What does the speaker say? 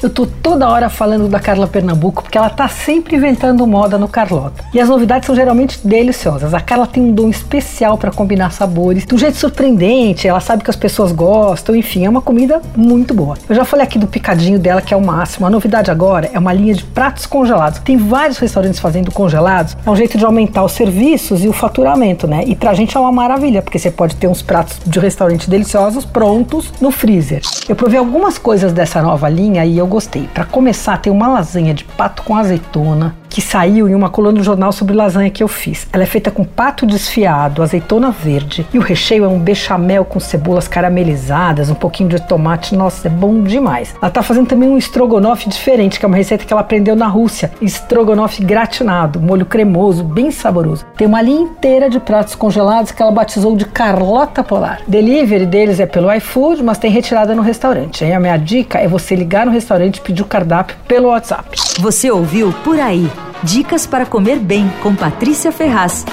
Eu tô toda hora falando da Carla Pernambuco porque ela tá sempre inventando moda no Carlota. E as novidades são geralmente deliciosas. A Carla tem um dom especial para combinar sabores, de um jeito surpreendente, ela sabe que as pessoas gostam, enfim, é uma comida muito boa. Eu já falei aqui do picadinho dela que é o máximo. A novidade agora é uma linha de pratos congelados. Tem vários restaurantes fazendo congelados. É um jeito de aumentar os serviços e o faturamento, né? E pra gente é uma maravilha, porque você pode ter uns pratos de restaurante deliciosos prontos no freezer. Eu provei algumas coisas dessa nova linha e eu gostei. Para começar, tem uma lasanha de pato com azeitona, que saiu em uma coluna do jornal sobre lasanha que eu fiz. Ela é feita com pato desfiado, azeitona verde e o recheio é um bechamel com cebolas caramelizadas, um pouquinho de tomate. Nossa, é bom demais. Ela tá fazendo também um estrogonofe diferente, que é uma receita que ela aprendeu na Rússia. Estrogonofe gratinado, molho cremoso, bem saboroso. Tem uma linha inteira de pratos congelados que ela batizou de Carlota Polar. Delivery deles é pelo iFood, mas tem retirada no restaurante. Aí a minha dica é você ligar no restaurante e pedir o cardápio pelo WhatsApp. Você ouviu Por Aí. Dicas para comer bem com Patrícia Ferraz.